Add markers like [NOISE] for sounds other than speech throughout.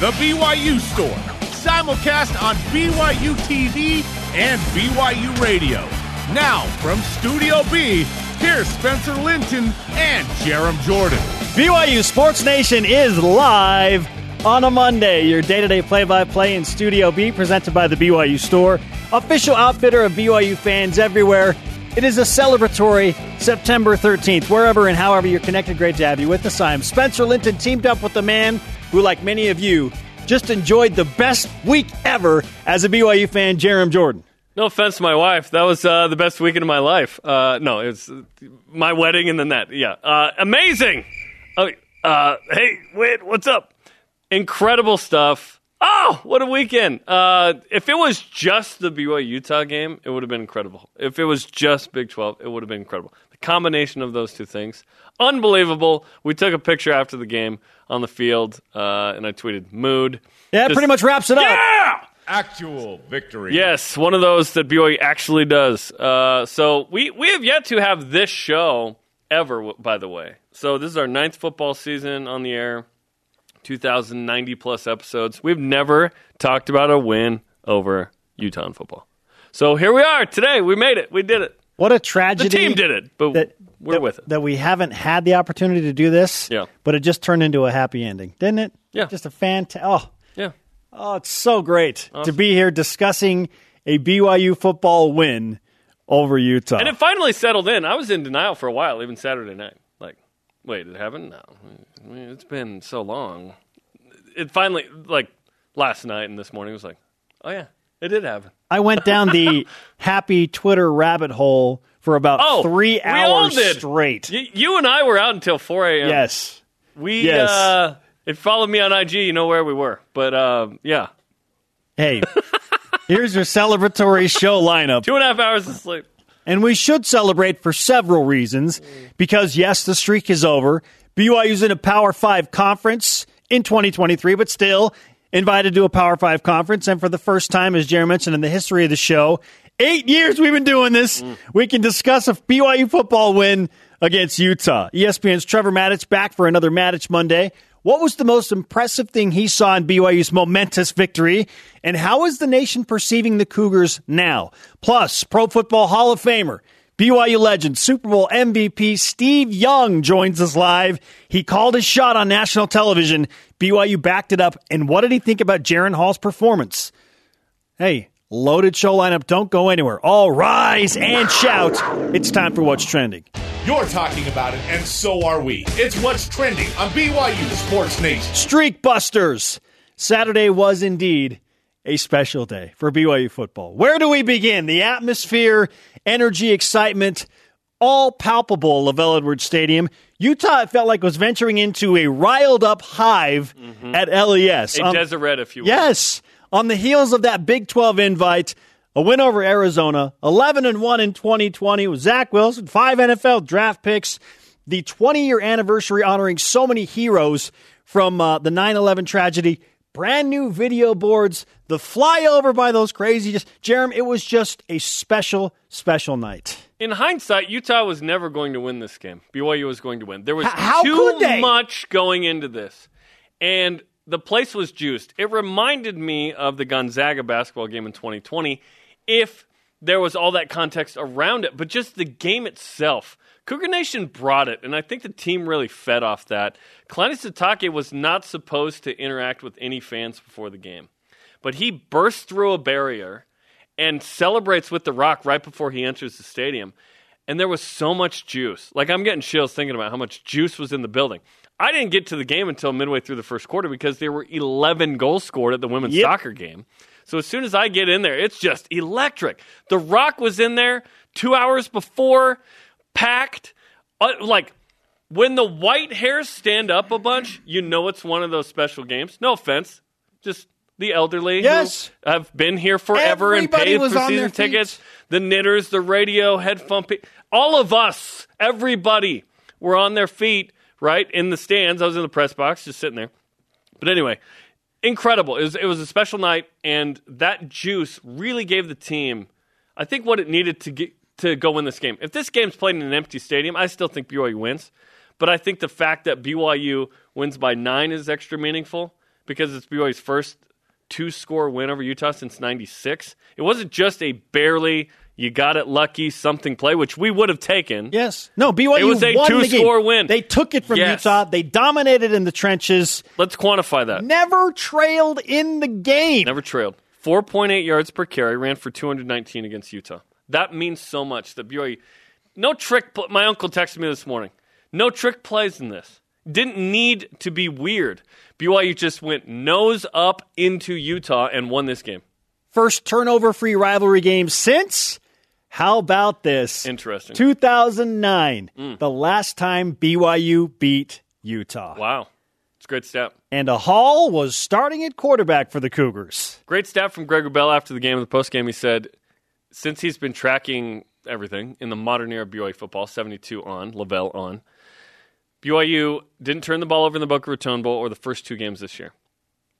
The BYU Store, simulcast on BYU TV and BYU Radio. Now, from Studio B, here's Spencer Linton and Jarom Jordan. BYU Sports Nation is live on a Monday. Your day to day play by play in Studio B, presented by the BYU Store, official outfitter of BYU fans everywhere. It is a celebratory September 13th. Wherever and however you're connected, great to have you with us. I'm Spencer Linton, teamed up with the man who, like many of you, just enjoyed the best week ever as a BYU fan, Jarom Jordan. No offense to my wife. That was uh, the best weekend of my life. Uh, no, it's my wedding and then that. Yeah. Uh, amazing. Oh, uh, hey, wait, what's up? Incredible stuff. Oh, what a weekend. Uh, if it was just the BYU Utah game, it would have been incredible. If it was just Big 12, it would have been incredible. The combination of those two things, unbelievable. We took a picture after the game on the field, uh, and I tweeted, mood. Yeah, that Just- pretty much wraps it up. Yeah! Actual victory. Yes, one of those that BYU actually does. Uh, so we we have yet to have this show ever. By the way, so this is our ninth football season on the air, two thousand ninety plus episodes. We've never talked about a win over Utah in football. So here we are today. We made it. We did it. What a tragedy! The team did it, but that we're that, with it. That we haven't had the opportunity to do this. Yeah. But it just turned into a happy ending, didn't it? Yeah. Just a fantastic. Oh, yeah. oh, it's so great to be here discussing a BYU football win over Utah. And it finally settled in. I was in denial for a while, even Saturday night. Like, wait, it happened? No. I mean, It's been so long. It finally, like, last night and this morning was like, oh, yeah, it did happen. I went down the [LAUGHS] happy Twitter rabbit hole for about Oh, three hours straight. Y- you and I were out until 4 a.m. yes. We, Yes. uh, if you followed me on IG, you know where we were. But, uh, yeah, Hey, [LAUGHS] here's your celebratory show lineup. two and a half hours of sleep. And we should celebrate for several reasons. Because, yes, the streak is over. BYU's in a Power Five conference in 2023, but still invited to a Power Five conference. And for the first time, as Jerry mentioned in the history of the show, eight years we've been doing this. Mm. We can discuss a BYU football win against Utah. ESPN's Trevor Matich back for another Matich Monday. What was the most impressive thing he saw in BYU's momentous victory? And how is the nation perceiving the Cougars now? Plus, Pro Football Hall of Famer, BYU legend, Super Bowl MVP Steve Young joins us live. He called his shot on national television. BYU backed it up. And what did he think about Jaren Hall's performance? Hey, loaded show lineup. Don't go anywhere. All rise and shout. It's time for What's Trending. You're talking about it, and so are we. It's what's trending on BYU Sports Nation. Streak Busters. Saturday was indeed a special day for BYU football. Where do we begin? The atmosphere, energy, excitement, all palpable LaVell Edwards Stadium. Utah it felt like was venturing into a riled up hive at LES. A Um, Deseret, if you will. Yes, on the heels of that Big 12 invite, a win over Arizona, 11 and 1 in 2020 with Zach Wilson, five NFL draft picks, the 20 year anniversary honoring so many heroes from uh, the 9 11 tragedy, brand new video boards, the flyover by those crazy. Just, Jarom, it was just a special, special night. In hindsight, Utah was never going to win this game. BYU was going to win. There was H- how too could they? much going into this. And the place was juiced. It reminded me of the Gonzaga basketball game in 2020 if there was all that context around it, but just the game itself. Cougar Nation brought it, and I think the team really fed off that. Kalani Sitake was not supposed to interact with any fans before the game, but he burst through a barrier and celebrates with the rock right before he enters the stadium. And there was so much juice. Like I'm getting chills thinking about how much juice was in the building. I didn't get to the game until midway through the first quarter because there were 11 goals scored at the women's Yep. soccer game. So as soon as I get in there, it's just electric. The Rock was in there two hours before, packed. Uh, like when the white hairs stand up a bunch, you know it's one of those special games. No offense, just the elderly Yes. who have been here forever Everybody and paid for season tickets. The knitters, the radio, headphone, pe- all of us, everybody were on their feet right in the stands. I was in the press box, just sitting there. But anyway, incredible. It was it was a special night, and that juice really gave the team, I think, what it needed to get to go win this game. If this game's played in an empty stadium, I still think BYU wins. But I think the fact that BYU wins by nine is extra meaningful because it's BYU's first two score win over Utah since 96. It wasn't just a barely, you got it lucky something play, which we would have taken. Yes. No, BYU It was a game. two-score win. They took it from Yes. Utah. They dominated in the trenches. Let's quantify that. Never trailed in the game. Never trailed. 4.8 yards per carry, ran for 219 against Utah. That means so much The BYU. No trick. pl- My uncle texted me this morning. No trick plays in this. Didn't need to be weird. BYU just went nose up into Utah and won this game. First turnover free rivalry game since. How about this? Interesting. 2009, mm. the last time BYU beat Utah. Wow. It's a great stat. And a Hall was starting at quarterback for the Cougars. Great stat from Greg Wrubell after the game, in the post game. He said, since he's been tracking everything in the modern era of BYU football, 72 on, LaVell on, BYU didn't turn the ball over in the Boca Raton Bowl or the first two games this year.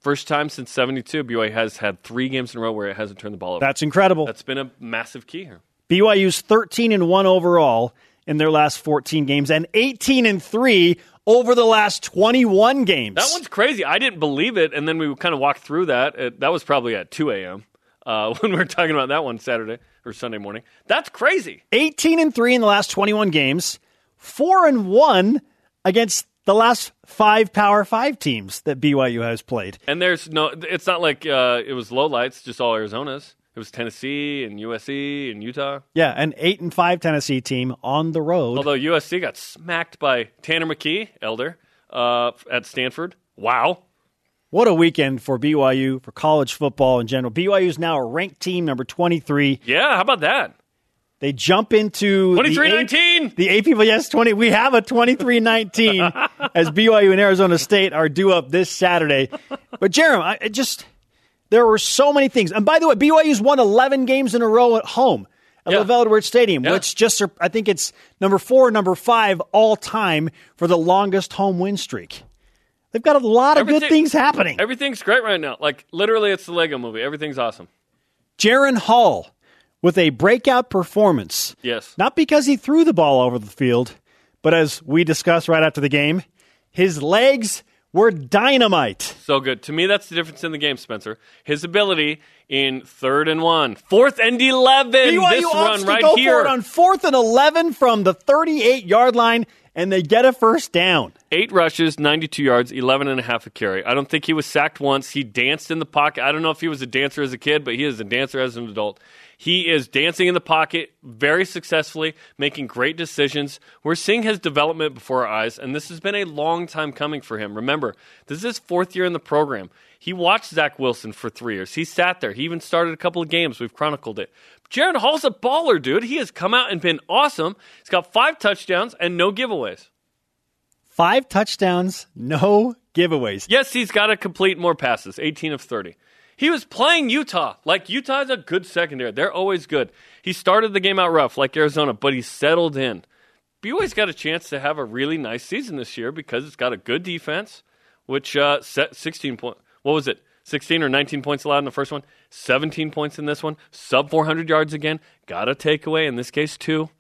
First time since 72, BYU has had three games in a row where it hasn't turned the ball over. That's incredible. That's been a massive key here. BYU's 13 and 1 overall in their last 14 games and 18 and 3 over the last 21 games. That one's crazy. I didn't believe it, and then we kind of walked through that. It, that was probably at 2 a.m. Uh, [LAUGHS] when we were talking about that one Saturday or Sunday morning. That's crazy. 18 and 3 in the last 21 games, 4 and 1 against the last 5 Power 5 teams that BYU has played. And there's no, it's not like uh, it was low lights, just all Arizona's. It was Tennessee and USC and Utah. Yeah, an 8 and 5 Tennessee team on the road. Although USC got smacked by Tanner McKee, elder, uh, at Stanford. Wow. What a weekend for BYU, for college football in general. BYU is now a ranked team, number 23. Yeah, how about that? They jump into the 23-19. AP The AP, yes, 20. We have a 23-19 [LAUGHS] as BYU and Arizona State are due up this Saturday. But Jarom, I it just there were so many things. And by the way, BYU's won 11 games in a row at home at Yeah. LaVell Edwards Stadium, Yeah. which just I think it's number four, number five all time for the longest home win streak. They've got a lot of good things happening. Everything's great right now. Like, literally, it's the Lego movie. Everything's awesome. Jaren Hall with a breakout performance. Yes. Not because he threw the ball over the field, but as we discussed right after the game, his legs were dynamite. So good. To me, that's the difference in the game, Spencer. His ability in third and one, fourth and 11. BYU this run right here. on fourth and 11 from the 38 yard line, and they get a first down. Eight rushes, 92 yards, 11 and a half a carry. I don't think he was sacked once. He danced in the pocket. I don't know if he was a dancer as a kid, but he is a dancer as an adult. He is dancing in the pocket very successfully, making great decisions. We're seeing his development before our eyes, and this has been a long time coming for him. Remember, this is his fourth year in the program. He watched Zach Wilson for three years. He sat there. He even started a couple of games. We've chronicled it. Jaren Hall's a baller, dude. He has come out and been awesome. He's got five touchdowns and no giveaways. Five touchdowns, no giveaways. Yes, he's got to complete more passes, 18 of 30. He was playing Utah. Like, Utah's a good secondary. They're always good. He started the game out rough, like Arizona, but he settled in. BYU's got a chance to have a really nice season this year because it's got a good defense, which uh, set 16 points. What was it? 16 or 19 points allowed in the first one, 17 points in this one, sub 400 yards again. Got a takeaway, in this case, two.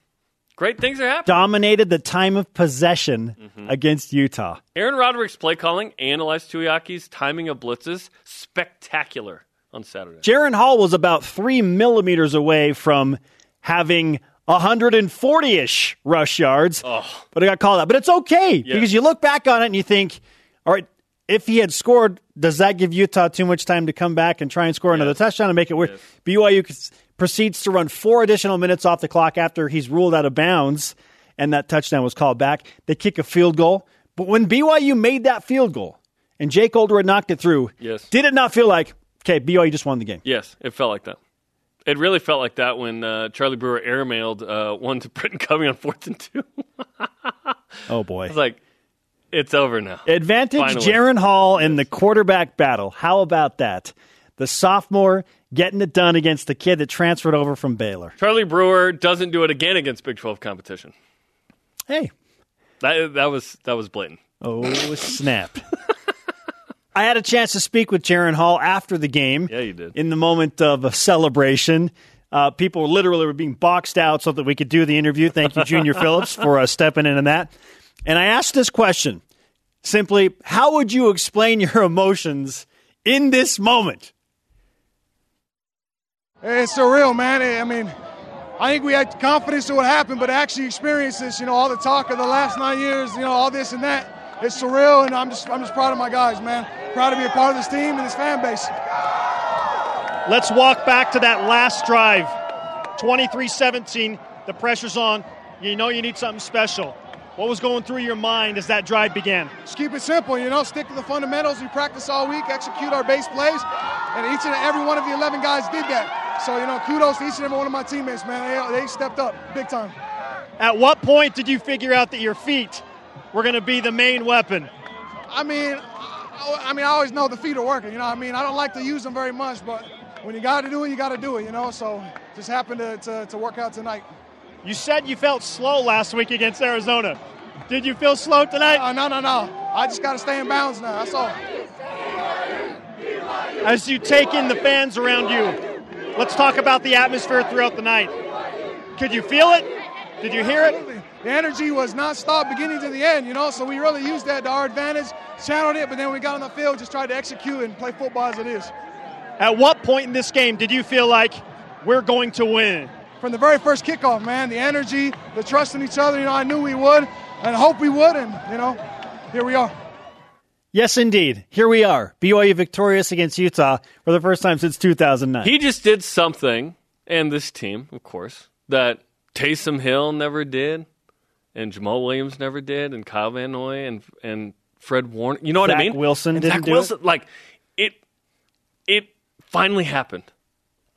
Great things are happening. Dominated the time of possession Mm-hmm. against Utah. Aaron Roderick's play calling analyzed Tuiaki's timing of blitzes, spectacular on Saturday. Jaren Hall was about three millimeters away from having 140 ish rush yards, but it got called out. But it's okay because you look back on it and you think, all right, if he had scored, does that give Utah too much time to come back and try and score another touchdown and make it weird? BYU proceeds to run four additional minutes off the clock after he's ruled out of bounds and that touchdown was called back. They kick a field goal. But when BYU made that field goal and Jake Oldroyd had knocked it through, Yes. did it not feel like, okay, BYU just won the game? Yes, it felt like that. It really felt like that when uh, Charlie Brewer airmailed uh, one to [LAUGHS] Britain Covey on fourth and two. Oh, boy. It's like, it's over now. Advantage Finally. Jaren Hall in the quarterback battle. How about that? The sophomore getting it done against the kid that transferred over from Baylor. Charlie Brewer doesn't do it again against Big 12 competition. Hey, That that was that was blatant. Oh, snap. [LAUGHS] I had a chance to speak with Jaren Hall after the game. Yeah, you did. In the moment of a celebration. Uh, people literally were being boxed out so that we could do the interview. Thank you, Junior [LAUGHS] Phillips, for uh, stepping in on that. And I asked this question simply How would you explain your [LAUGHS] emotions in this moment? It's surreal, man. I mean, I think we had confidence in what happened, but actually experience this, you know, all the talk of the last nine years, you know, all this and that. It's surreal, and I'm just, I'm just proud of my guys, man. Proud to be a part of this team and this fan base. Let's walk back to that last drive. 23 17. The pressure's on. You know you need something special. What was going through your mind as that drive began? Just keep it simple, you know, stick to the fundamentals. We practice all week, execute our base plays, and each and every one of the 11 guys did that. So, you know, kudos to each and every one of my teammates, man. They, they stepped up big time. At what point did you figure out that your feet were going to be the main weapon? I mean, I, I mean, I always know the feet are working. You know, I mean, I don't like to use them very much, but when you got to do it, you got to do it. You know, so just happened to, to, to work out tonight. You said you felt slow last week against Arizona. Did you feel slow tonight? Uh, no, no, no. I just got to stay in bounds now. That's all. As you take in the fans around you, let's talk about the atmosphere throughout the night. Could you feel it? Did you hear it? The energy was non-stop beginning to the end, you know, so we really used that to our advantage, channeled it, but then we got on the field, just tried to execute and play football as it is. At what point in this game did you feel like we're going to win? From the very first kickoff, man, the energy, the trust in each other, you know, I knew we would and hope we would, and, you know, here we are. Yes, indeed. Here we are. BYU victorious against Utah for the first time since 2009. He just did something, and this team, of course, that Taysom Hill never did, and Jamaal Williams never did, and Kyle Van Noy and and Fred Warner. You know what Zach I mean? Wilson and didn't Zach do Wilson, it. like it. It finally happened.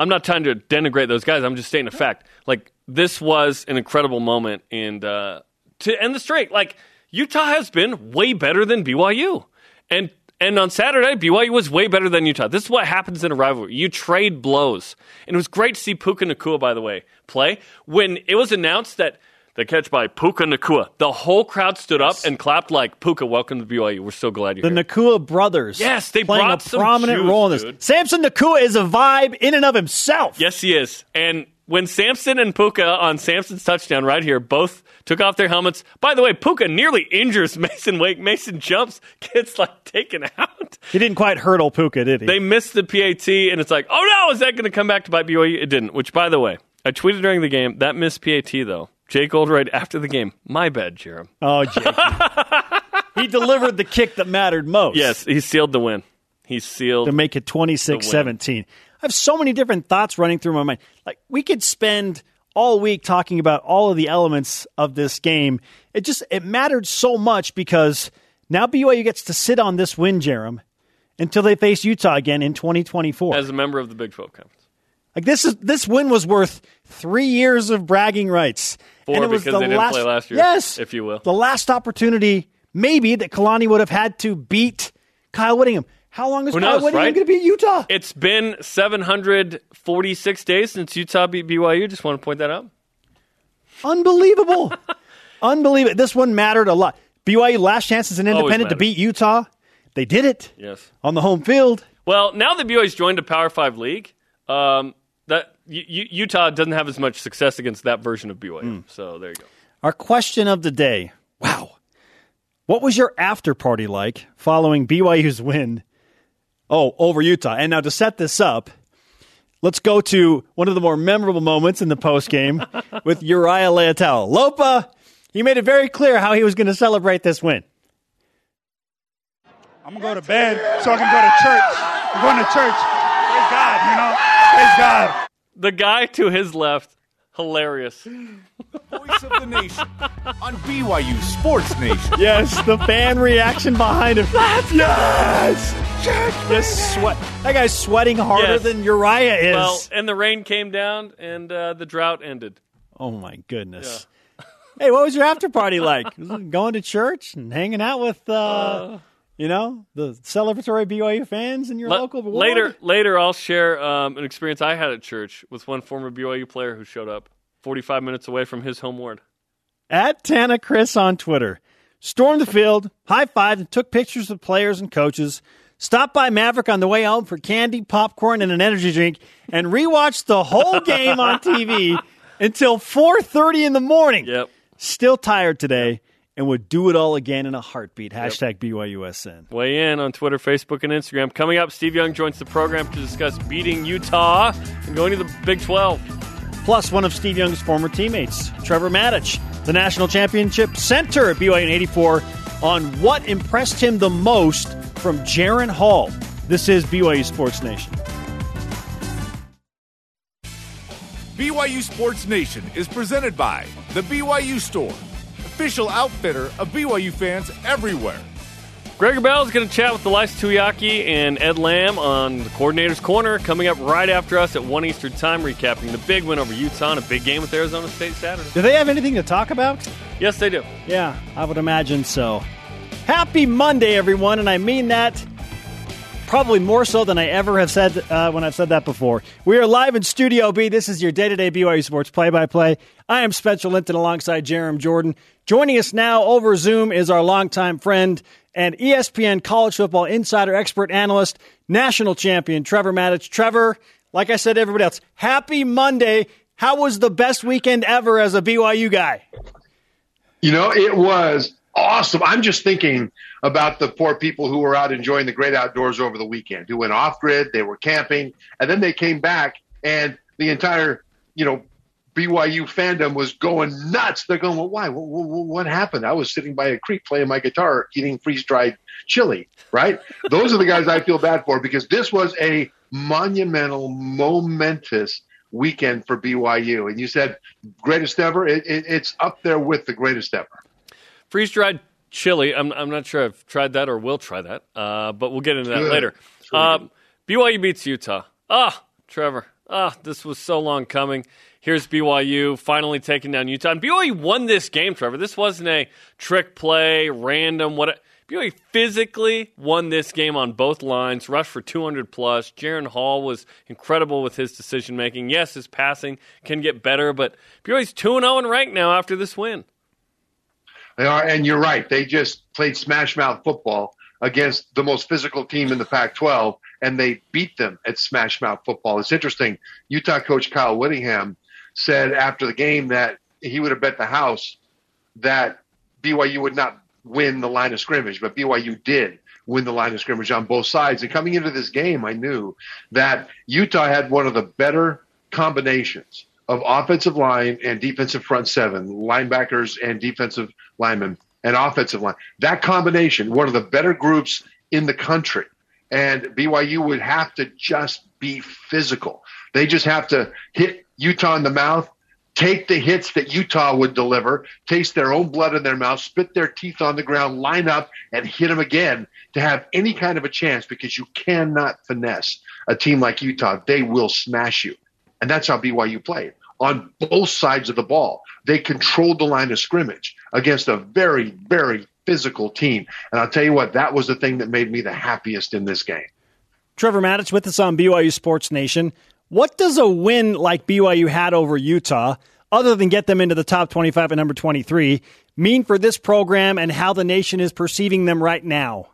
I'm not trying to denigrate those guys. I'm just stating a fact. Like this was an incredible moment, and uh, to end the streak, like Utah has been way better than BYU, and and on Saturday BYU was way better than Utah. This is what happens in a rivalry. You trade blows, and it was great to see Puka Nacua, by the way, play when it was announced that. The catch by Puka Nacua. The whole crowd stood up and clapped like Puka. Welcome to BYU. We're so glad you're the here. Nacua brothers. Yes, they playing brought a some prominent juice, role in this. dude. Samson Nacua is a vibe in and of himself. Yes, he is. And when Samson and Puka on Samson's touchdown right here both took off their helmets. By the way, Puka nearly injures [LAUGHS] Masen Wake. Masen jumps, [LAUGHS] gets like taken out. He didn't quite hurdle Puka, did he? They missed the PAT, and it's like, oh no, is that going to come back to bite BYU? It didn't. Which, by the way, I tweeted during the game that missed PAT though. Jake Oldroyd after the game. My bad, Jarom. oh, Jake. [LAUGHS] he delivered the kick that mattered most. Yes, he sealed the win. He sealed. to make it 26 17. I have so many different thoughts running through my mind. Like, we could spend all week talking about all of the elements of this game. It just, it mattered so much because now BYU gets to sit on this win, Jarom, until they face Utah again in 2024. as a member of the Big 12 Conference. Like, this is, this win was worth three years of bragging rights. Four and it was because the they didn't last, play last year, Yes. if you will. The last opportunity, maybe, that Kalani would have had to beat Kyle Whittingham. How long is Who Kyle knows, Whittingham right? going to be at Utah? It's been 746 days since Utah beat BYU. Just want to point that out. Unbelievable. [LAUGHS] Unbelievable. This one mattered a lot. BYU last chance as an independent to beat Utah. They did it Yes. on the home field. Well, now that BYU's joined a Power Five league, um, that U- U- Utah doesn't have as much success against that version of BYU. Hmm. So there you go. Our question of the day. Wow. What was your after party like following BYU's win? Oh, over Utah. And now to set this up, let's go to one of the more memorable moments in the post game [LAUGHS] with Uriah Leiataua. Lopa, he made it very clear how he was going to celebrate this win. I'm gonna go to bed so I can go to church. I'm going to church. Praise God, you know. Praise God. The guy to his left, hilarious. Voice of the nation on BYU Sports Nation. Yes, the fan reaction behind him. That's yes! Just sweat. That guy's sweating harder Yes. than Uriah is. Well, and the rain came down, and uh, the drought ended. oh my goodness. Hey, what was your after party like? [LAUGHS] Going to church and hanging out with, uh, you know, the celebratory BYU fans in your Le- local ward? later, later, I'll share um, an experience I had at church with one former BYU player who showed up 45 minutes away from his home ward. At Tana Chris on Twitter. stormed the field, high fived, and took pictures with players and coaches. Stopped by Maverik on the way home for candy, popcorn, and an energy drink, and rewatched the whole game on TV [LAUGHS] until 4:30 in the morning. Yep. Still tired today, and would do it all again in a heartbeat. Hashtag BYUSN. Weigh in on Twitter, Facebook, and Instagram. Coming up, Steve Young joins the program to discuss beating Utah and going to the Big 12. Plus, one of Steve Young's former teammates, Trevor Matich, the national championship center at BYU in 84, on what impressed him the most from Jaren Hall. This is BYU Sports Nation. BYU Sports Nation is presented by The BYU Store, official outfitter of BYU fans everywhere. Greg Wrubell is going to chat with Ilaisa Tuiaki and Ed Lamb on the Coordinator's Corner coming up right after us at 1 Eastern Time, recapping the big win over Utah and a big game with Arizona State Saturday. Do they have anything to talk about? Yes, they do. Yeah, I would imagine so. Happy Monday, everyone, and I mean that probably more so than I ever have said uh, when I've said that before. We are live in Studio B. This is your day to day BYU Sports play by play. I am Spencer Linton alongside Jarom Jordan. Joining us now over Zoom is our longtime friend and ESPN college football insider expert analyst, national champion Trevor Matich. Trevor, like I said to everybody else, happy Monday. How was the best weekend ever as a BYU guy? You know, it was awesome. I'm just thinking about the poor people who were out enjoying the great outdoors over the weekend, who went off grid, they were camping, and then they came back and the entire, you know, BYU fandom was going nuts. They're going, well, why? What, what, what happened? I was sitting by a creek playing my guitar, eating freeze dried chili, right? Those are the guys I feel bad for because this was a monumental, momentous weekend for BYU. And you said greatest ever. It, it, it's up there with the greatest ever. Freeze dried chili. I'm, I'm not sure I've tried that or will try that, uh, but we'll get into that Good. later. Um, BYU beats Utah. Ah, Trevor. Ah, this was so long coming. Here's BYU finally taking down Utah. And BYU won this game, Trevor. This wasn't a trick play, random. What? BYU physically won this game on both lines, rushed for 200 plus. Jaren Hall was incredible with his decision making. Yes, his passing can get better, but BYU's 2 0 in rank now after this win. They are, and you're right. They just played smash mouth football against the most physical team in the Pac-12, and they beat them at smash mouth football. It's interesting. Utah coach Kyle Whittingham said after the game that he would have bet the house that BYU would not win the line of scrimmage, but BYU did win the line of scrimmage on both sides. And coming into this game, I knew that Utah had one of the better combinations of offensive line and defensive front seven, linebackers and defensive linemen and offensive line. That combination, one of the better groups in the country. And BYU would have to just be physical. They just have to hit Utah in the mouth, take the hits that Utah would deliver, taste their own blood in their mouth, spit their teeth on the ground, line up, and hit them again to have any kind of a chance because you cannot finesse a team like Utah. They will smash you. And that's how BYU played on both sides of the ball. They controlled the line of scrimmage against a very, very physical team. And I'll tell you what, that was the thing that made me the happiest in this game. Trevor Matich with us on BYU Sports Nation. What does a win like BYU had over Utah, other than get them into the top 25 and number 23, mean for this program and how the nation is perceiving them right now?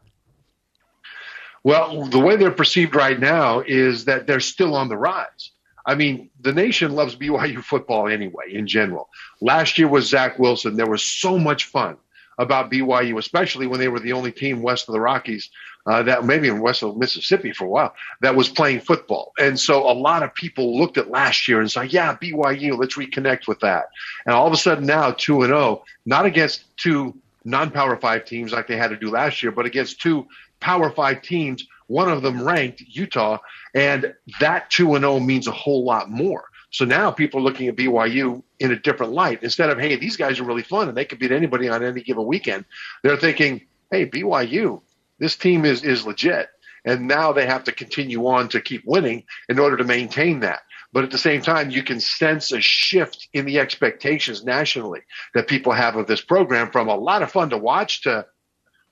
Well, the way they're perceived right now is that they're still on the rise. I mean, the nation loves BYU football anyway, in general. Last year was Zach Wilson. There was so much fun about BYU, especially when they were the only team west of the Rockies, uh, that maybe in west of Mississippi for a while, that was playing football. And so a lot of people looked at last year and said, yeah, BYU, let's reconnect with that. And all of a sudden now, 2 and 0, not against two non power five teams like they had to do last year, but against two power five teams, one of them ranked Utah, and that 2 and 0 means a whole lot more. So now people are looking at BYU in a different light. Instead of, hey, these guys are really fun and they could beat anybody on any given weekend, they're thinking, hey, BYU, this team is, is legit. And now they have to continue on to keep winning in order to maintain that. But at the same time, you can sense a shift in the expectations nationally that people have of this program from a lot of fun to watch to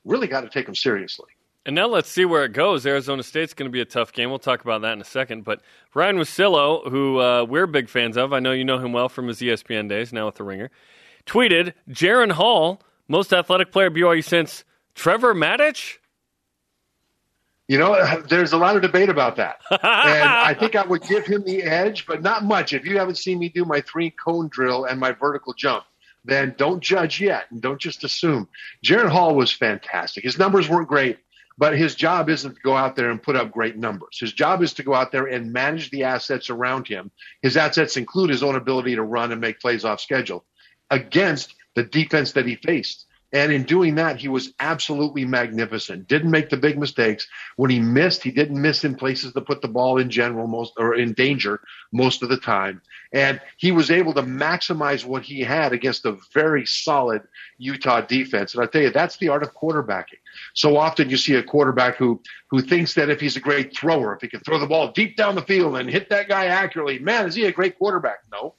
really got to take them seriously. And now let's see where it goes. Arizona State's going to be a tough game. We'll talk about that in a second. But Ryan Russillo, who uh, we're big fans of, I know you know him well from his ESPN days, now with the Ringer, tweeted Jaren Hall most athletic player BYU since Trevor Matich? You know, there's a lot of debate about that. [LAUGHS] and I think I would give him the edge, but not much. If you haven't seen me do my three cone drill and my vertical jump, then don't judge yet and don't just assume. Jaren Hall was fantastic. His numbers weren't great, but his job isn't to go out there and put up great numbers. His job is to go out there and manage the assets around him. His assets include his own ability to run and make plays off schedule against the defense that he faced. And in doing that, he was absolutely magnificent. Didn't make the big mistakes. When he missed, he didn't miss in places to put the ball in general most or in danger most of the time. And he was able to maximize what he had against a very solid Utah defense. And I tell you, that's the art of quarterbacking. So often you see a quarterback who who thinks that if he's a great thrower, if he can throw the ball deep down the field and hit that guy accurately, man, is he a great quarterback? No.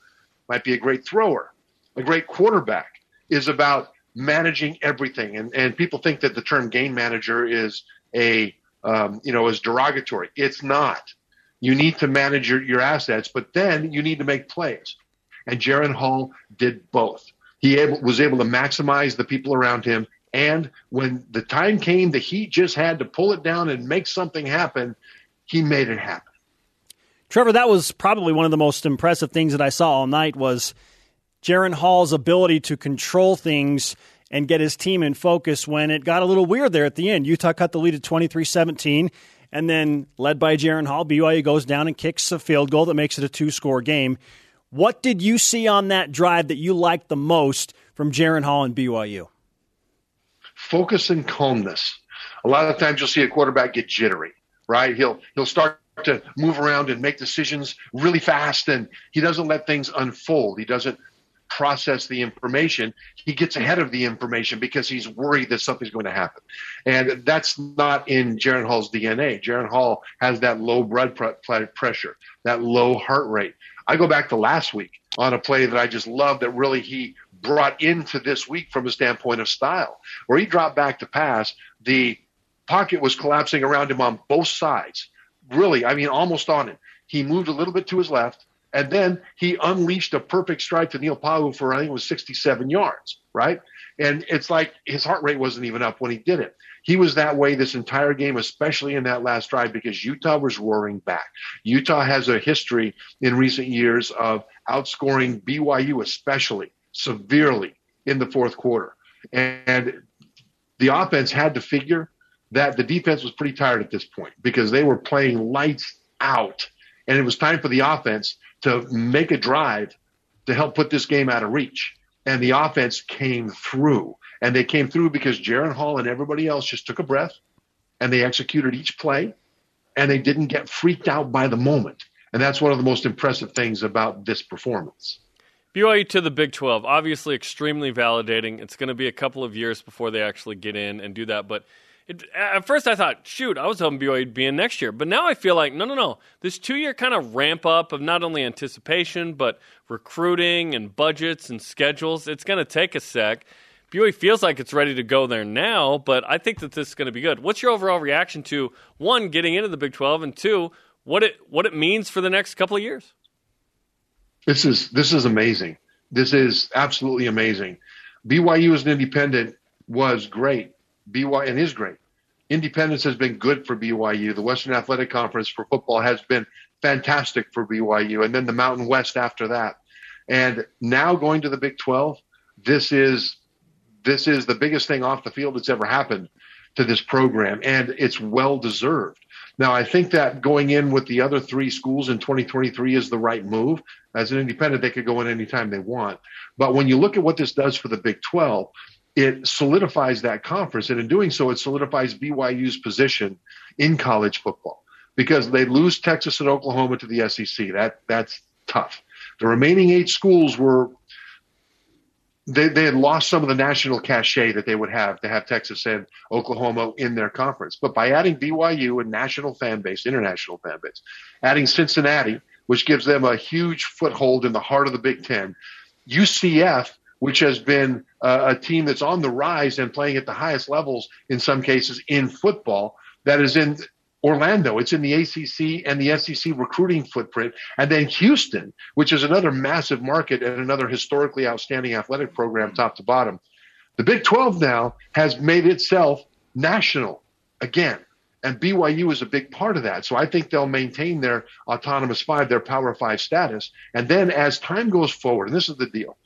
Might be a great thrower. A great quarterback is about managing everything. And, and people think that the term game manager is a, um, you know, is derogatory. It's not. You need to manage your, your assets, but then you need to make plays. And Jaren Hall did both. He able, was able to maximize the people around him. And when the time came that he just had to pull it down and make something happen, he made it happen. Trevor, that was probably one of the most impressive things that I saw all night was – Jaren Hall's ability to control things and get his team in focus when it got a little weird there at the end. Utah cut the lead at 23 17, and then led by Jaren Hall, BYU goes down and kicks a field goal that makes it a two score game. What did you see on that drive that you liked the most from Jaren Hall and BYU? Focus and calmness. A lot of times you'll see a quarterback get jittery, right? He'll he'll start to move around and make decisions really fast and he doesn't let things unfold. He doesn't process the information, he gets ahead of the information because he's worried that something's going to happen. And that's not in Jaren Hall's DNA. Jaren Hall has that low blood pressure, that low heart rate. I go back to last week on a play that I just love that really he brought into this week from a standpoint of style, where he dropped back to pass. The pocket was collapsing around him on both sides. Really, I mean, almost on him. He moved a little bit to his left and then he unleashed a perfect strike to Neil Pau'u for I think it was 67 yards, right? And it's like his heart rate wasn't even up when he did it. He was that way this entire game, especially in that last drive, because Utah was roaring back. Utah has a history in recent years of outscoring BYU, especially severely in the fourth quarter. And the offense had to figure that the defense was pretty tired at this point because they were playing lights out. And it was time for the offense to make a drive to help put this game out of reach. And the offense came through. And they came through because Jaren Hall and everybody else just took a breath and they executed each play and they didn't get freaked out by the moment. And that's one of the most impressive things about this performance. BYU to the Big 12, obviously extremely validating. It's going to be a couple of years before they actually get in and do that. But it, at first, I thought, shoot, I was hoping BYU would be in next year. But now I feel like, no, no, no. This two year kind of ramp up of not only anticipation, but recruiting and budgets and schedules, it's going to take a sec. BYU feels like it's ready to go there now, but I think that this is going to be good. What's your overall reaction to one, getting into the Big 12, and two, what it what it means for the next couple of years? This is this is amazing. This is absolutely amazing. BYU as an independent was great BYU and is great. Independence has been good for BYU. The Western Athletic Conference for football has been fantastic for BYU, and then the Mountain West after that. And now going to the Big 12, this is this is the biggest thing off the field that's ever happened to this program, and it's well deserved. Now, I think that going in with the other three schools in 2023 is the right move. As an independent, they could go in anytime they want. But when you look at what this does for the Big 12, it solidifies that conference. And in doing so, it solidifies BYU's position in college football because they lose Texas and Oklahoma to the SEC. That that's tough. The remaining eight schools were they, they had lost some of the national cachet that they would have to have Texas and Oklahoma in their conference. But by adding BYU and national fan base, international fan base, adding Cincinnati, which gives them a huge foothold in the heart of the Big Ten, UCF which has been a team that's on the rise and playing at the highest levels in some cases in football that is in Orlando. It's in the ACC and the SEC recruiting footprint. And then Houston, which is another massive market and another historically outstanding athletic program top to bottom. The Big 12 now has made itself national again. And BYU is a big part of that. So I think they'll maintain their autonomous five, their power five status. And then as time goes forward, and this is the deal,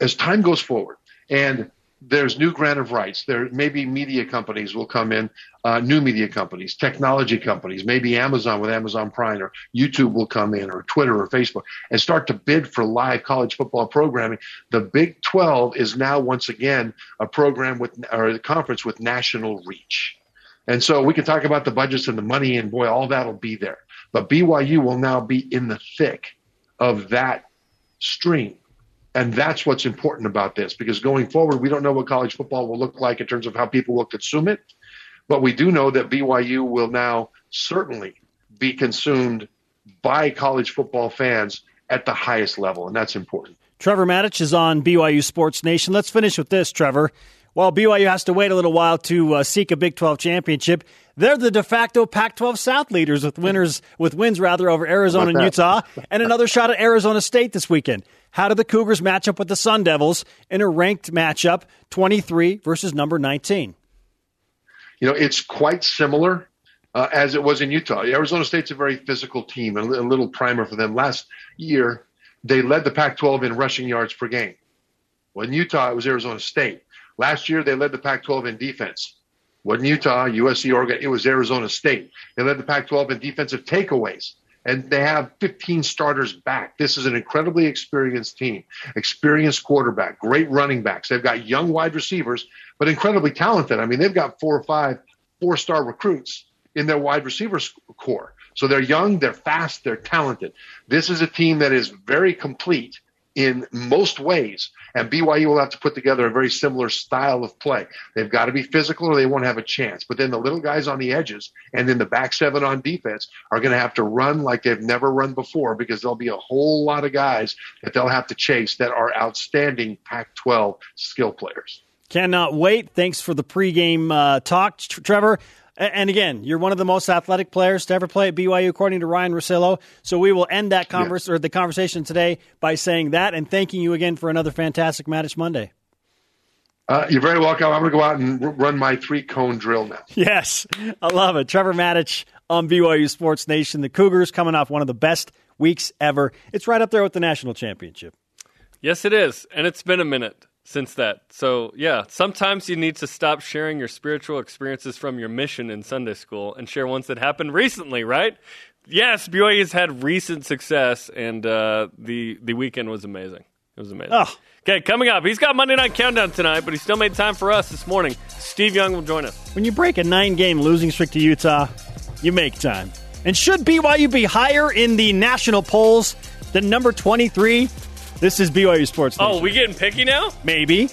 as time goes forward and there's new grant of rights. There maybe media companies will come in, uh, new media companies, technology companies, maybe Amazon with Amazon Prime or YouTube will come in or Twitter or Facebook and start to bid for live college football programming. The Big 12 is now once again a program with or a conference with national reach. And so we can talk about the budgets and the money and boy, all that'll be there. But BYU will now be in the thick of that stream. And that's what's important about this because going forward, we don't know what college football will look like in terms of how people will consume it. But we do know that BYU will now certainly be consumed by college football fans at the highest level, and that's important. Trevor Matich is on BYU Sports Nation. Let's finish with this, Trevor. While BYU has to wait a little while to uh, seek a Big 12 championship, they're the de facto Pac-12 South leaders with winners with wins rather over Arizona and Utah, [LAUGHS] and another shot at Arizona State this weekend. How do the Cougars match up with the Sun Devils in a ranked matchup, 23 versus number 19? You know, it's quite similar uh, as it was in Utah. Arizona State's a very physical team, and a little primer for them. Last year, they led the Pac 12 in rushing yards per game. Well, in Utah, it was Arizona State. Last year, they led the Pac 12 in defense. Wasn't Utah, USC, Oregon, it was Arizona State. They led the Pac 12 in defensive takeaways and they have 15 starters back. This is an incredibly experienced team, experienced quarterback, great running backs. They've got young wide receivers, but incredibly talented. I mean, they've got four or five four star recruits in their wide receiver core. So they're young, they're fast, they're talented. This is a team that is very complete in most ways. And BYU will have to put together a very similar style of play. They've got to be physical or they won't have a chance. But then the little guys on the edges and then the back seven on defense are going to have to run like they've never run before because there'll be a whole lot of guys that they'll have to chase that are outstanding Pac 12 skill players. Cannot wait. Thanks for the pregame uh, talk, Trevor. And again, you're one of the most athletic players to ever play at BYU, according to Ryan Russillo. So we will end that converse yeah. or the conversation today by saying that and thanking you again for another fantastic Matich Monday. Uh, you're very welcome. I'm going to go out and run my three cone drill now. Yes, I love it. Trevor Matich on BYU Sports Nation. The Cougars coming off one of the best weeks ever. It's right up there with the national championship. Yes, it is, and it's been a minute since that. So, yeah, sometimes you need to stop sharing your spiritual experiences from your mission in Sunday school and share ones that happened recently, right? Yes, BYU has had recent success, and uh, the the weekend was amazing. It was amazing. Oh. Okay, coming up, he's got Monday Night Countdown tonight, but he still made time for us this morning. Steve Young will join us. When you break a nine game losing streak to Utah, you make time. And should BYU be higher in the national polls than number 23? This is BYU Sports. Oh, Nation. Oh, we getting picky now? Maybe.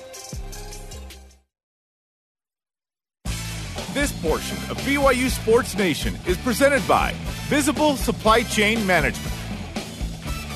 This portion of BYU Sports Nation is presented by Visible Supply Chain Management.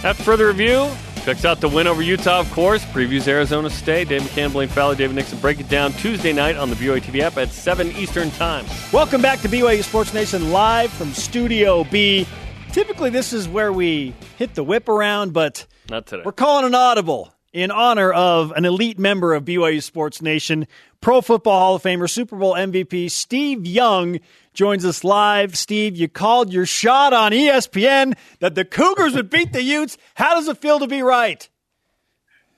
After further review, checks out the win over Utah, of course. Previews Arizona State. Dave McCann, Blaine Fowler, David Nixon break it down Tuesday night on the BYU TV app at 7 Eastern Time. Welcome back to BYU Sports Nation live from Studio B. Typically, this is where we hit the whip around, but not today. We're calling an audible in honor of an elite member of BYU Sports Nation, Pro Football Hall of Famer, Super Bowl MVP Steve Young joins us live. Steve, you called your shot on ESPN that the Cougars would beat the Utes. How does it feel to be right?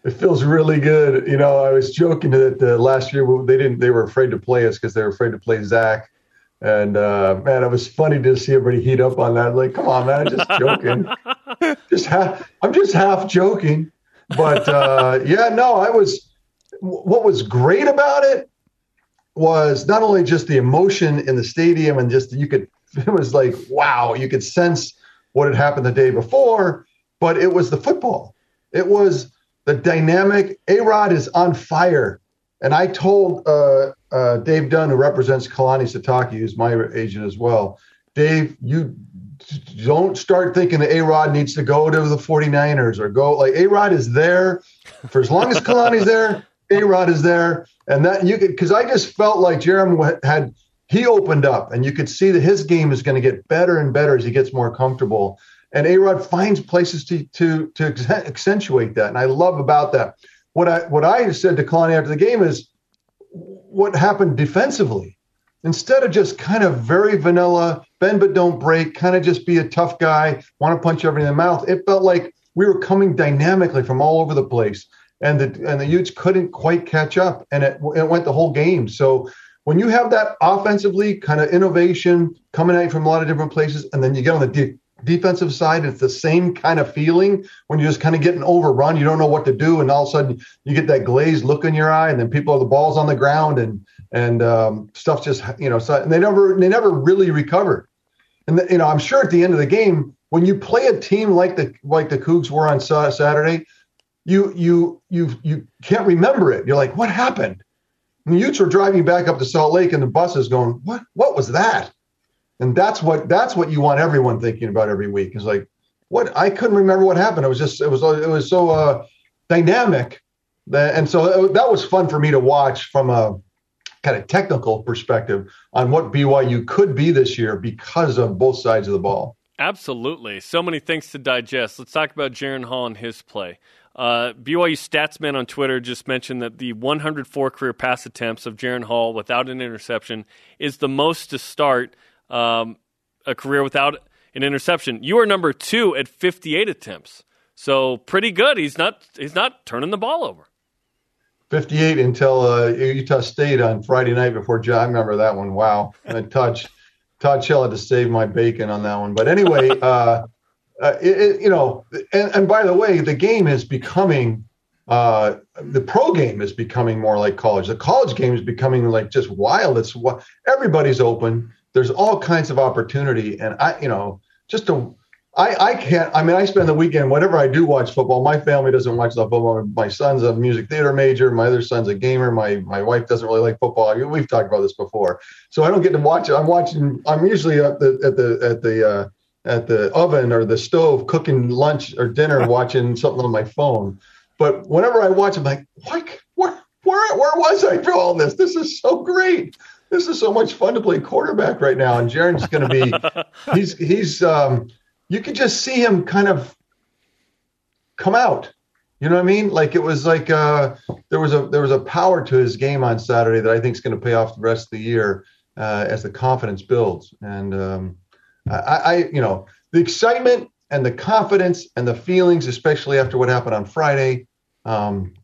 It feels really good. You know, I was joking that uh, last year they didn't. They were afraid to play us because they were afraid to play Zach. And uh, man, it was funny to see everybody heat up on that. Like, come on, man, just joking. [LAUGHS] just half, I'm just half joking. But uh, yeah, no, I was. What was great about it was not only just the emotion in the stadium and just you could. [LAUGHS] It was like wow, you could sense what had happened the day before, but it was the football. It was the dynamic. A Rod is on fire. And I told uh, uh, Dave Dunn, who represents Kalani Sitake, who's my agent as well, Dave, you don't start thinking that A Rod needs to go to the 49ers or go like A Rod is there for as long as Kalani's there, A Rod is there. And that you could, because I just felt like Jeremy had, he opened up and you could see that his game is going to get better and better as he gets more comfortable. And A Rod finds places to, to, to accentuate that. And I love about that. what I what I said to Kalani after the game is what happened defensively. Instead of just kind of very vanilla, bend but don't break, kind of just be a tough guy, want to punch everything in the mouth, it felt like we were coming dynamically from all over the place. And the and the Utes couldn't quite catch up, and it, it went the whole game. So when you have that offensively kind of innovation coming at you from a lot of different places, and then you get on the de- defensive side, it's the same kind of feeling when you're just kind of getting overrun. You don't know what to do, and all of a sudden you get that glazed look in your eye, and then people the balls on the ground, and and um, stuff just you know. So and they never they never really recovered. And the, you know, I'm sure at the end of the game, when you play a team like the like the Cougs were on Saturday, you you you you can't remember it. You're like, what happened? And the Utes were driving back up to Salt Lake, and the bus is going, what what was that? And that's what that's what you want everyone thinking about every week. Is like, what I couldn't remember what happened. It was just it was it was so uh, dynamic, that, and so that was fun for me to watch from a kind of technical perspective on what BYU could be this year because of both sides of the ball. Absolutely. So many things to digest. Let's talk about Jaren Hall and his play. Uh, BYU Statsman on Twitter just mentioned that the 104 career pass attempts of Jaren Hall without an interception is the most to start um, a career without an interception. You are number two at 58 attempts, so pretty good. He's not he's not turning the ball over. 58 until uh, Utah State on Friday night before John. I remember that one. Wow, and Todd Todd Shell had to save my bacon on that one. But anyway. [LAUGHS] Uh, uh, it, it, you know, and, and by the way, the game is becoming uh, the pro game is becoming more like college. The college game is becoming like just wild. It's what everybody's open. There's all kinds of opportunity, and I, you know, just to, I, I can't. I mean, I spend the weekend. Whenever I do watch football, my family doesn't watch the football. My son's a music theater major. My other son's a gamer. My my wife doesn't really like football. We've talked about this before, so I don't get to watch it. I'm watching. I'm usually at the at the at the uh, at the oven or the stove cooking lunch or dinner [LAUGHS] watching something on my phone. But whenever I watch, I'm like, what? Where, where, where was I for all this? This is so great. This is so much fun to play quarterback right now. And Jaren's going to be, [LAUGHS] he's, he's, um, you could just see him kind of come out. You know what I mean? Like it was like uh, there was a there was a power to his game on Saturday that I think is going to pay off the rest of the year uh, as the confidence builds. And um, I, I, you know, the excitement and the confidence and the feelings, especially after what happened on Friday. Um,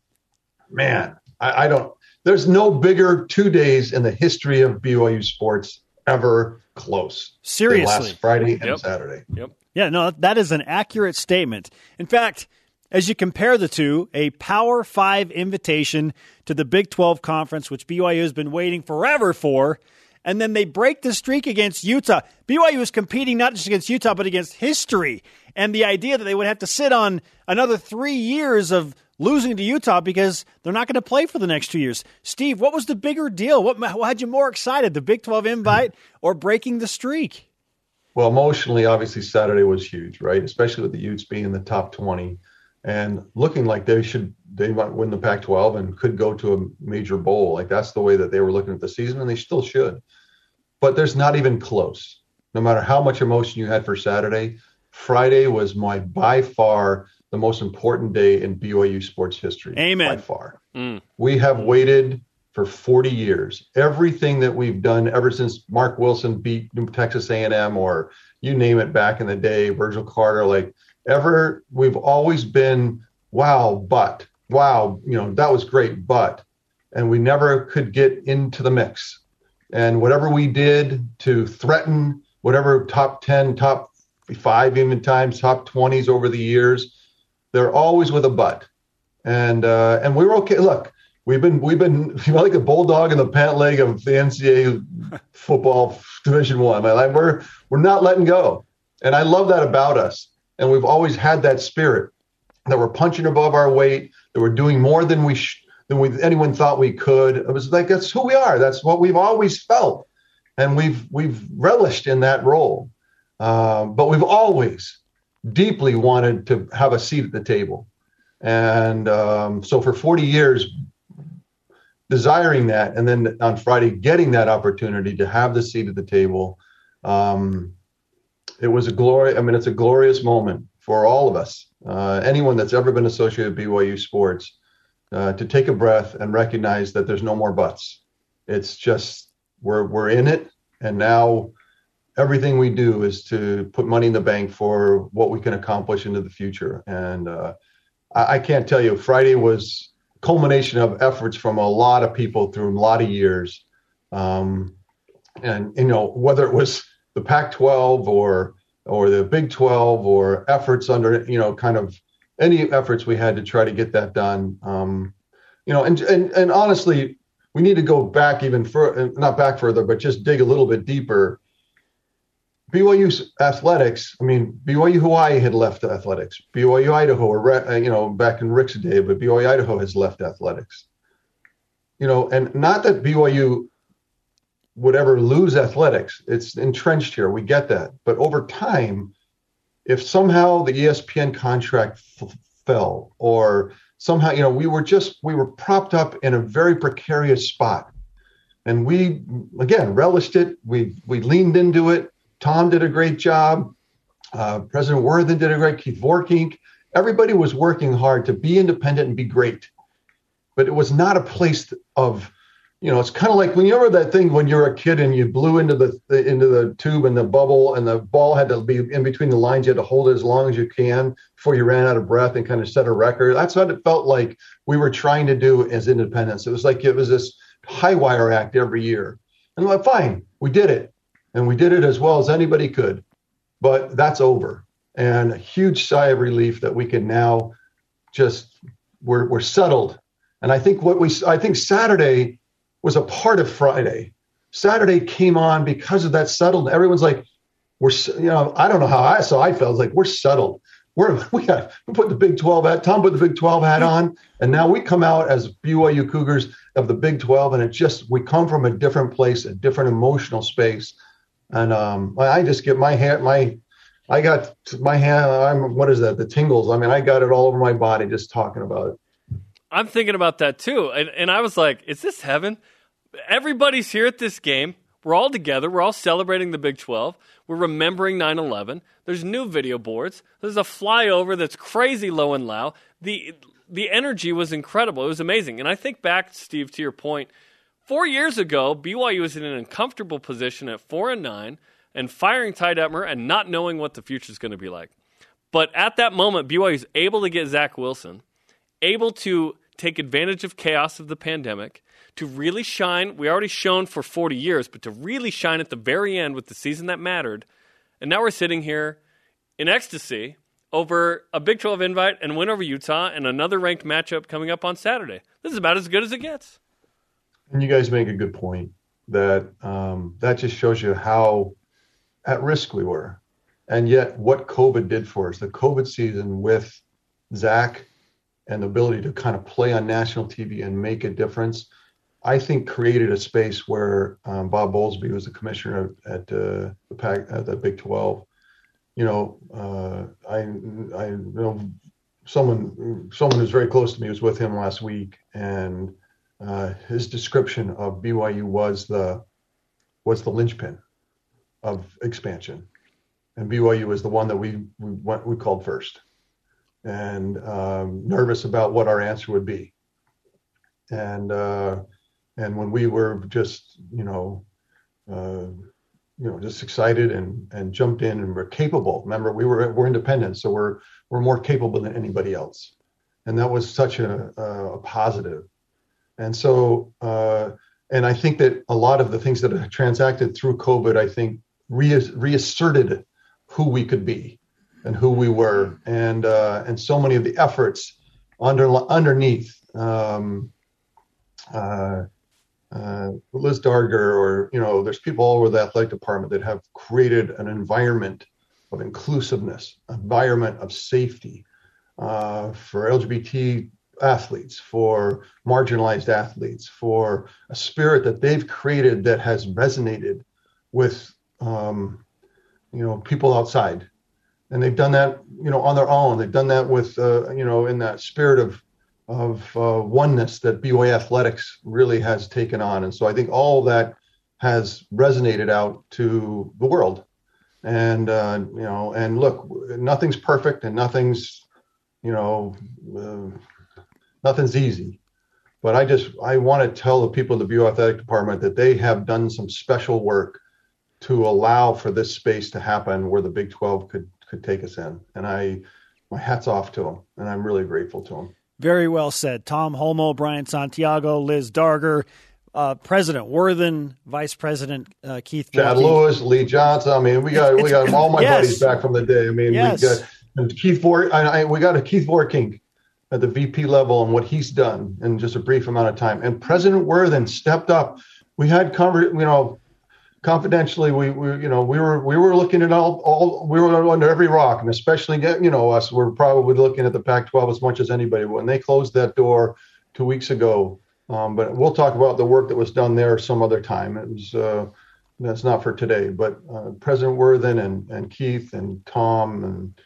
man, I, I don't. There's no bigger two days in the history of BYU sports ever close. Seriously, last Friday and Yep. Saturday. Yep. Yeah, no, that is an accurate statement. In fact, as you compare the two, a Power Five invitation to the Big 12 Conference, which BYU has been waiting forever for, and then they break the streak against Utah. BYU is competing not just against Utah, but against history. And the idea that they would have to sit on another three years of losing to Utah because they're not going to play for the next two years. Steve, what was the bigger deal? What, had you more excited, the Big 12 invite [LAUGHS] or breaking the streak? Well, emotionally, obviously Saturday was huge, right? Especially with the Utes being in the top 20 and looking like they should they might win the Pac-12 and could go to a major bowl. Like that's the way that they were looking at the season, and they still should. But there's not even close. No matter how much emotion you had for Saturday, Friday was my by far the most important day in BYU sports history. Amen. By far. Mm. We have waited for 40 years. Everything that we've done ever since Marc Wilson beat Texas A&M or you name it back in the day, Virgil Carter, like ever, we've always been, wow, but, wow, you know, that was great, but, and we never could get into the mix. And whatever we did to threaten whatever top 10, top five, even times top 20s over the years, they're always with a but. And, uh, and we were okay. Look, we've been, we've been [LAUGHS] like a bulldog in the pant leg of the NCAA [LAUGHS] football division one. I mean, we're, we're not letting go. And I love that about us and we've always had that spirit that we're punching above our weight, that we're doing more than we sh- than we anyone thought we could. It was like that's who we are. That's what we've always felt, and we've we've relished in that role. Um, but we've always deeply wanted to have a seat at the table, and um, so for 40 years, desiring that, and then on Friday getting that opportunity to have the seat at the table. Um, it was a glory. I mean, it's a glorious moment for all of us. Uh, anyone that's ever been associated with BYU sports, uh, to take a breath and recognize that there's no more buts. It's just we're we're in it, and now everything we do is to put money in the bank for what we can accomplish into the future. And uh, I, I, can't tell you, Friday was culmination of efforts from a lot of people through a lot of years. Um, and you know whether it was the Pac-12 or or the Big 12 or efforts under you know kind of any efforts we had to try to get that done. Um, you know, and and and honestly, we need to go back even further, not back further, but just dig a little bit deeper. BYU athletics. I mean, BYU Hawaii had left athletics. BYU Idaho, or uh, you know, back in Rick's day, but BYU Idaho has left athletics. You know, and not that BYU would ever lose athletics. It's entrenched here. We get that. But over time, if somehow the ESPN contract f- fell or somehow, you know, we were just, we were propped up in a very precarious spot. And we, again, relished it. We, we leaned into it. Tom did a great job. Uh, President Worthen did a great, Keith Vorkink. Everybody was working hard to be independent and be great. But it was not a place of, you know, it's kind of like when you remember that thing when you're a kid and you blew into the, the, into the tube and the bubble and the ball had to be in between the lines. You had to hold it as long as you can before you ran out of breath and kind of set a record. That's what it felt like we were trying to do as independents. It was like it was this high wire act every year. And like, fine, we did it, and we did it as well as anybody could. But that's over, and a huge sigh of relief that we can now just we're we're settled. And I think what we I think Saturday was a part of Friday. Saturday came on because of that settled. Everyone's like, we're, you know, I don't know how I so I felt like we're settled. We're [LAUGHS] we got we put the Big 12 hat. Tom put the Big 12 hat on, and now we come out as BYU Cougars of the Big 12, and it just we come from a different place, a different emotional space, and um, I just get my hand my. I got my hand. I'm what is that? The tingles. I mean, I got it all over my body just talking about it. I'm thinking about that too. And, and I was like, is this heaven? Everybody's here at this game. We're all together. We're all celebrating the Big 12. We're remembering 9 11. There's new video boards. There's a flyover that's crazy low and loud. The, the energy was incredible. It was amazing. And I think back, Steve, to your point, four years ago, BYU was in an uncomfortable position at 4 and 9 and firing Ty Detmer and not knowing what the future is going to be like. But at that moment, BYU is able to get Zach Wilson able to take advantage of chaos of the pandemic, to really shine. We already shone for 40 years, but to really shine at the very end with the season that mattered. And now we're sitting here in ecstasy over a Big 12 invite and win over Utah and another ranked matchup coming up on Saturday. This is about as good as it gets. And you guys make a good point that um, that just shows you how at risk we were. And yet, what COVID did for us, the COVID season with Zach and the ability to kind of play on national TV and make a difference, I think created a space where um, Bob Bowlesby was the commissioner at uh, the Pac, at the Big 12. You know, uh, I I know someone someone who's very close to me was with him last week, and uh, his description of BYU was the was the linchpin of expansion, and BYU was the one that we we went we called first and um, nervous about what our answer would be. And uh, and when we were just you know uh, you know just excited and and jumped in and we're capable. Remember, we were we're independent, so we're we're more capable than anybody else, and that was such a, a positive. And so uh, and I think that a lot of the things that have transacted through COVID, I think re- reasserted who we could be and who we were, and uh, and so many of the efforts under underneath um, uh, uh, Liz Darger, or you know, there's people all over the athletic department that have created an environment of inclusiveness, environment of safety uh, for LGBT athletes, for marginalized athletes, for a spirit that they've created that has resonated with um, you know people outside. And they've done that you know on their own. They've done that with uh, you know in that spirit of of uh, oneness that BYU athletics really has taken on. And so i think all that has resonated out to the world. And uh, you know and look nothing's perfect and nothing's you know uh, nothing's easy. But I just I want to tell the people in the BYU athletic department that they have done some special work to allow for this space to happen where the Big 12 could could take us in. And I my hats off to them, and I'm really grateful to them. Very well said. Tom Holmoe, Brian Santiago, Liz Darger, uh, President Worthen, Vice President uh, Keith. Chad Lewis, Lee Johnson. I mean, we got we got all my yes. buddies back from the day. I mean, yes. we got and Keith Vor. I, I, we got a Keith Vorkink at the VP level and what he's done in just a brief amount of time. And President Worthen stepped up. We had conver- you know, confidentially, we, we you know we were we were looking at all all we were under every rock, and especially you know us. We're probably looking at the Pac-12 as much as anybody. When they closed that door two weeks ago, um, but we'll talk about the work that was done there some other time. It was. Uh, that's not for today, but uh, President Worthen and, and Keith and Tom and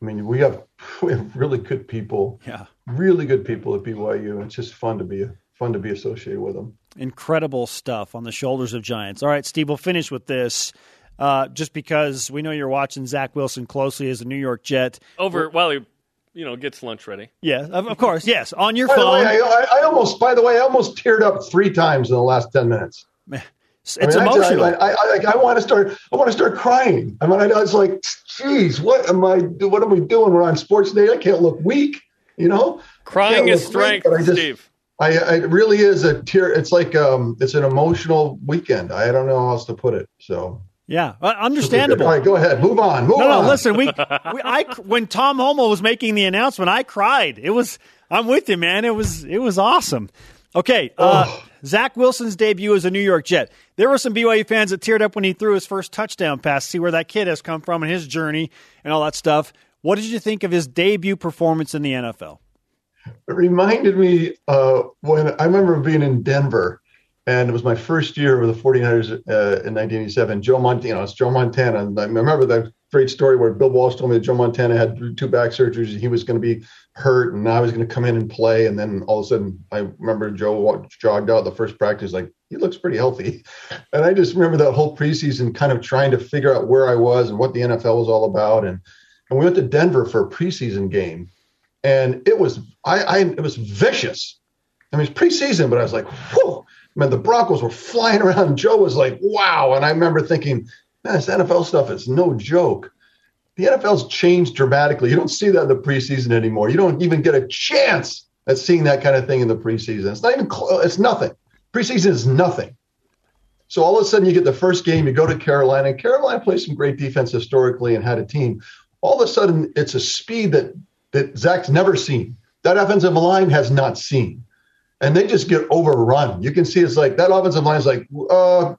I mean, we have [LAUGHS] we have really good people. Yeah, really good people at BYU. It's just fun to be fun to be associated with them. Incredible stuff on the shoulders of giants. All right, Steve, we'll finish with this. Uh, just because we know you're watching Zach Wilson closely as a New York Jet. Over while he, you know, gets lunch ready. Yeah, of, of course. Yes, on your by phone. Way, I, I, almost, by the way, I almost teared up three times in the last ten minutes. [LAUGHS] It's I mean, emotional. I, I, I, I, want to start. I want to start crying. I mean, I was like, "Geez, what am I? What am we doing? We're on Sports Day. I can't look weak." You know, crying is strength, weak, I just, Steve. I, it really is a tear. It's like um, it's an emotional weekend. I don't know how else to put it. So yeah, uh, understandable. All right, go ahead. Move on. Move no, on. Listen, we, [LAUGHS] we, I when Tom Holmoe was making the announcement, I cried. It was. I'm with you, man. It was. It was awesome. Okay, uh, oh. Zach Wilson's debut as a New York Jet. There were some BYU fans that teared up when he threw his first touchdown pass. See where that kid has come from and his journey and all that stuff. What did you think of his debut performance in the NFL? It reminded me uh, when I remember being in Denver, and it was my first year with the 49ers uh, in 1987. Joe Montana, it's Joe Montana. And I remember that great story where Bill Walsh told me that Joe Montana had two back surgeries. He was going to be hurt, and I was going to come in and play. And then all of a sudden, I remember Joe jogged out the first practice, like he looks pretty healthy. [LAUGHS] And I just remember that whole preseason, kind of trying to figure out where I was and what the NFL was all about. And and we went to Denver for a preseason game, and it was I, I it was vicious. I mean, it's preseason, but I was like, whoa. Man, the Broncos were flying [LAUGHS] around. Joe was like, wow. And I remember thinking, this NFL stuff is no joke the NFL's changed dramatically. You don't see that in the preseason anymore. You don't even get a chance at seeing that kind of thing in the preseason. It's not even close. It's nothing. Preseason is nothing. So all of a sudden, you get the first game. You go to Carolina. Carolina plays some great defense historically and had a team. All of a sudden, it's a speed that that Zach's never seen. That offensive line has not seen, and they just get overrun. You can see it's like that offensive line is like, uh,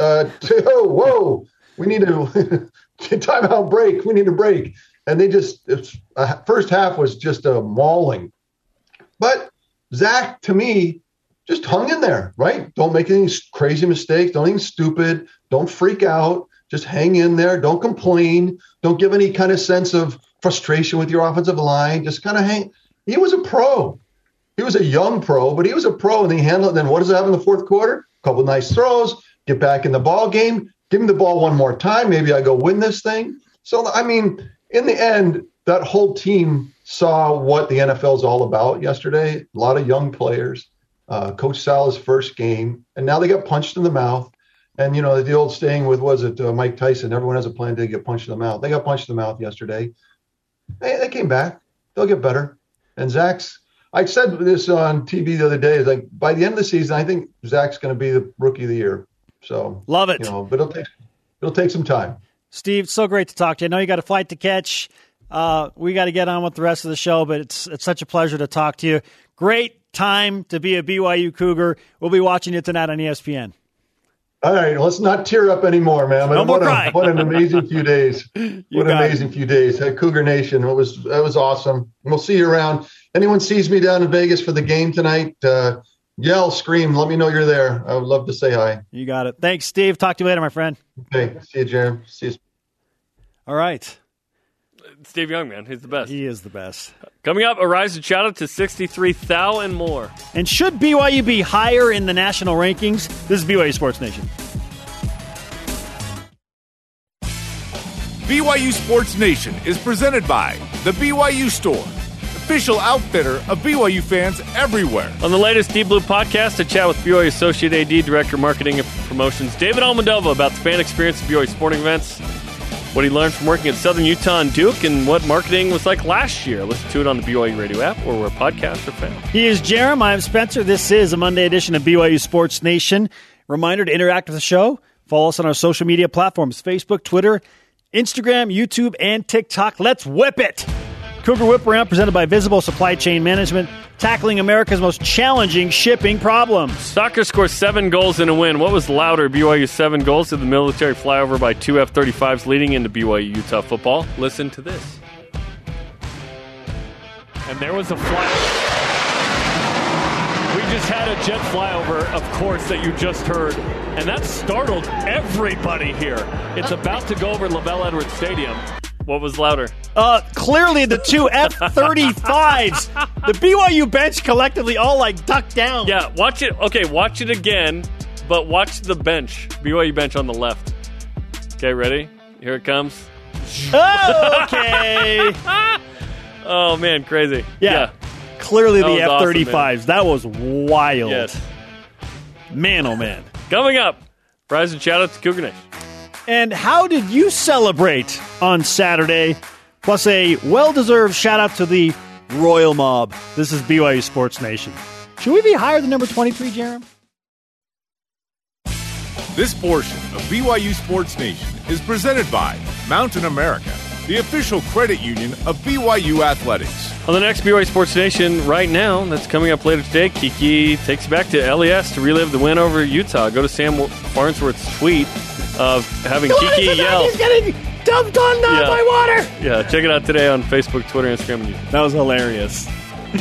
uh, [LAUGHS] oh, whoa, we need to [LAUGHS] timeout break. We need a break. And they just, it's, uh, first half was just a mauling. But Zach, to me, just hung in there, right? Don't make any crazy mistakes. Don't anything stupid. Don't freak out. Just hang in there. Don't complain. Don't give any kind of sense of frustration with your offensive line. Just kind of hang. He was a pro. He was a young pro, but he was a pro and he handled it. Then what does it have in the fourth quarter? A couple nice throws, get back in the ball game, give me the ball one more time. Maybe I go win this thing. So, I mean, in the end, that whole team saw what the NFL is all about yesterday. A lot of young players. Uh, Coach Saleh's first game, and now they got punched in the mouth. And you know the old saying with was it uh, Mike Tyson? Everyone has a plan to get punched in the mouth. They got punched in the mouth yesterday. They, they came back. They'll get better. And Zach's. I said this on TV the other day. Is like by the end of the season, I think Zach's going to be the rookie of the year. So love it. You know, but it'll take it'll take some time. Steve, so great to talk to you. I know you got a flight to catch. Uh, we got to get on with the rest of the show, but it's it's such a pleasure to talk to you. Great time to be a BYU Cougar. We'll be watching you tonight on ESPN. All right, let's not tear up anymore, man. No what, a, what an amazing few days! [LAUGHS] what an amazing it. few days at Cougar Nation. It was that was awesome. We'll see you around. Anyone sees me down in Vegas for the game tonight? Uh, yell, scream. Let me know you're there. I would love to say hi. You got it. Thanks, Steve. Talk to you later, my friend. Okay. See you, Jeremy. See you. All right. Steve Young, man. He's the best. He is the best. Coming up, a rise in shout out to 63 thou and more. And should BYU be higher in the national rankings? This is BYU Sports Nation. BYU Sports Nation is presented by The BYU Store official outfitter of BYU fans everywhere. On the latest Deep Blue podcast, I chat with BYU Associate AD Director Marketing and Promotions David Almodovar about the fan experience of BYU sporting events, what he learned from working at Southern Utah and Duke, and what marketing was like last year. Listen to it on the BYU Radio app or where podcasts are found. He is Jerem. I'm Spencer. This is a Monday edition of BYU Sports Nation. Reminder to interact with the show. Follow us on our social media platforms Facebook, Twitter, Instagram, YouTube, and TikTok. Let's whip it! Cougar Whip Around presented by Visible Supply Chain Management, tackling America's most challenging shipping problems. Soccer scores seven goals in a win. What was louder, BYU seven goals to the military flyover by two F 35s leading into BYU Utah football? Listen to this. And there was a fly. We just had a jet flyover, of course, that you just heard, and that startled everybody here. It's about to go over LaVell Edwards Stadium. What was louder? Uh, clearly the two F 35s. The BYU bench collectively all like ducked down. Yeah, watch it. Okay, watch it again, but watch the bench. BYU bench on the left. Okay, ready? Here it comes. okay. [LAUGHS] Oh man, crazy. Yeah. Clearly That the F awesome, 35s. that was wild. Yes. Man, oh man. Coming up, prize and shout out to Nation. And how did you celebrate on Saturday? Plus a well deserved shout out to the Royal Mob. This is BYU Sports Nation. Should we be higher than number 23, Jerem? This portion of BYU Sports Nation is presented by Mountain America, the official credit union of BYU Athletics. On the next BYU Sports Nation right now, that's coming up later today, Kiki takes you back to LES to relive the win over Utah. Go to Sam Farnsworth's tweet of having Kiki yell. He's getting dumped on Yeah. by water. Yeah, check it out today on Facebook, Twitter, Instagram, and YouTube. That was hilarious.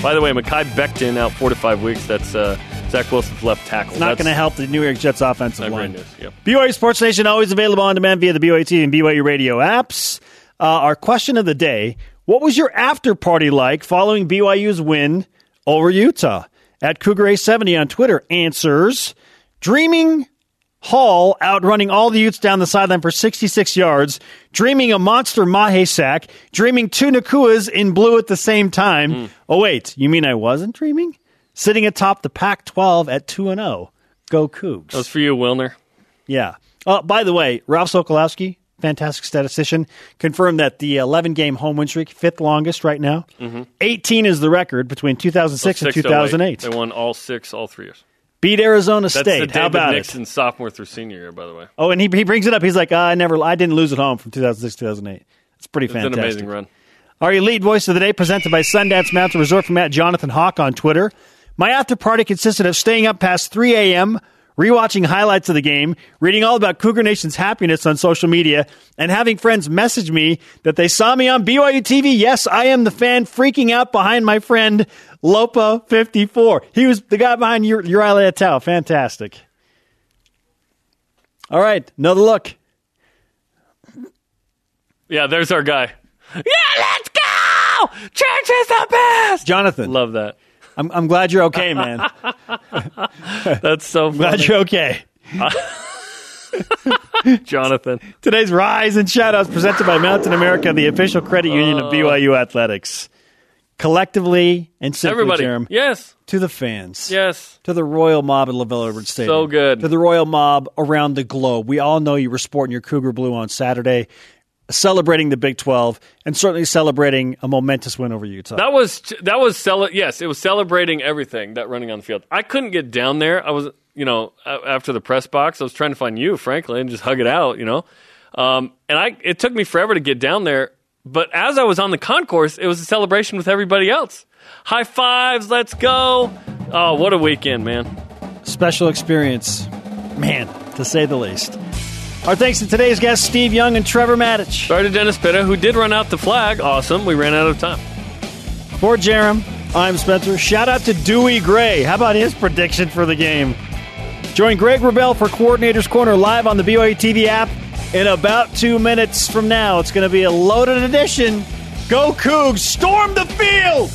By the way, Mekhi Becton out four to five weeks. That's uh, Zach Wilson's left tackle. It's not going to help the New York Jets offensive Not great line. news. Yep. BYU Sports Nation always available on demand via the BYU TV and BYU radio apps. Uh, our question of the day What was your after party like following BYU's win over Utah? At Cougar A70 on Twitter answers Dreaming Hall outrunning all the Utes down the sideline for 66 yards, dreaming a monster Mahe sack, dreaming two Nacuas in blue at the same time. Oh, wait, you mean I wasn't dreaming? Sitting atop the Pac 12 at 2 and 0. Go Cougs. That was for you, Wilner. Yeah. Uh, by the way, Ralph Sokolowski, fantastic statistician, confirmed that the 11 game home win streak, fifth longest right now. 18 is the record between 2006 and Six to eight. 2008. They won all six, all three years. Beat Arizona That's the State. David How about Nixon sophomore through senior year, by the way. Oh, and he, he brings it up. He's like, I never, I didn't lose at home from 2006 2008. It's pretty It's fantastic. an amazing run. Our elite voice of the day presented by Sundance Mountain Resort from Matt Jonathan Hawk on Twitter. My after party consisted of staying up past 3 a.m., rewatching highlights of the game, reading all about Cougar Nation's happiness on social media, and having friends message me that they saw me on BYU TV. Yes, I am the fan freaking out behind my friend Lopa54. He was the guy behind Ur- Uriah Leiataua. Fantastic. All right, another look. Yeah, there's our guy. Yeah, let's go! Church is the best! Jonathan, Love that. I'm, I'm glad you're okay, man. [LAUGHS] That's so glad you're okay. [LAUGHS] Jonathan. Today's Rise and Shoutouts presented by Mountain America, the official credit union of uh. BYU Athletics. Collectively and simply, Everybody. Jerem, Yes. to the fans, Yes. to the Royal Mob at LaVell Edwards Stadium. So good. To the Royal Mob around the globe. We all know you were sporting your Cougar Blue on Saturday, celebrating the Big 12, and certainly celebrating a momentous win over Utah. That was that was cele- yes, it was celebrating everything that running on the field. I couldn't get down there. I was, you know, after the press box, I was trying to find you, frankly, and just hug it out, you know. Um, and I it took me forever to get down there, but as I was on the concourse, it was a celebration with everybody else. High fives, let's go. Oh, what a weekend, man. Special experience, man, to say the least. Our thanks to today's guests, Steve Young and Trevor Matich. Sorry to Dennis Pitta, who did run out the flag. Awesome. We ran out of time. For Jerem, I'm Spencer. Shout out to Dewey Gray. How about his prediction for the game? Join Greg Wrubell for Coordinator's Corner live on the BYU TV app in about two minutes from now. It's going to be a loaded edition. Go Cougs! Storm the field!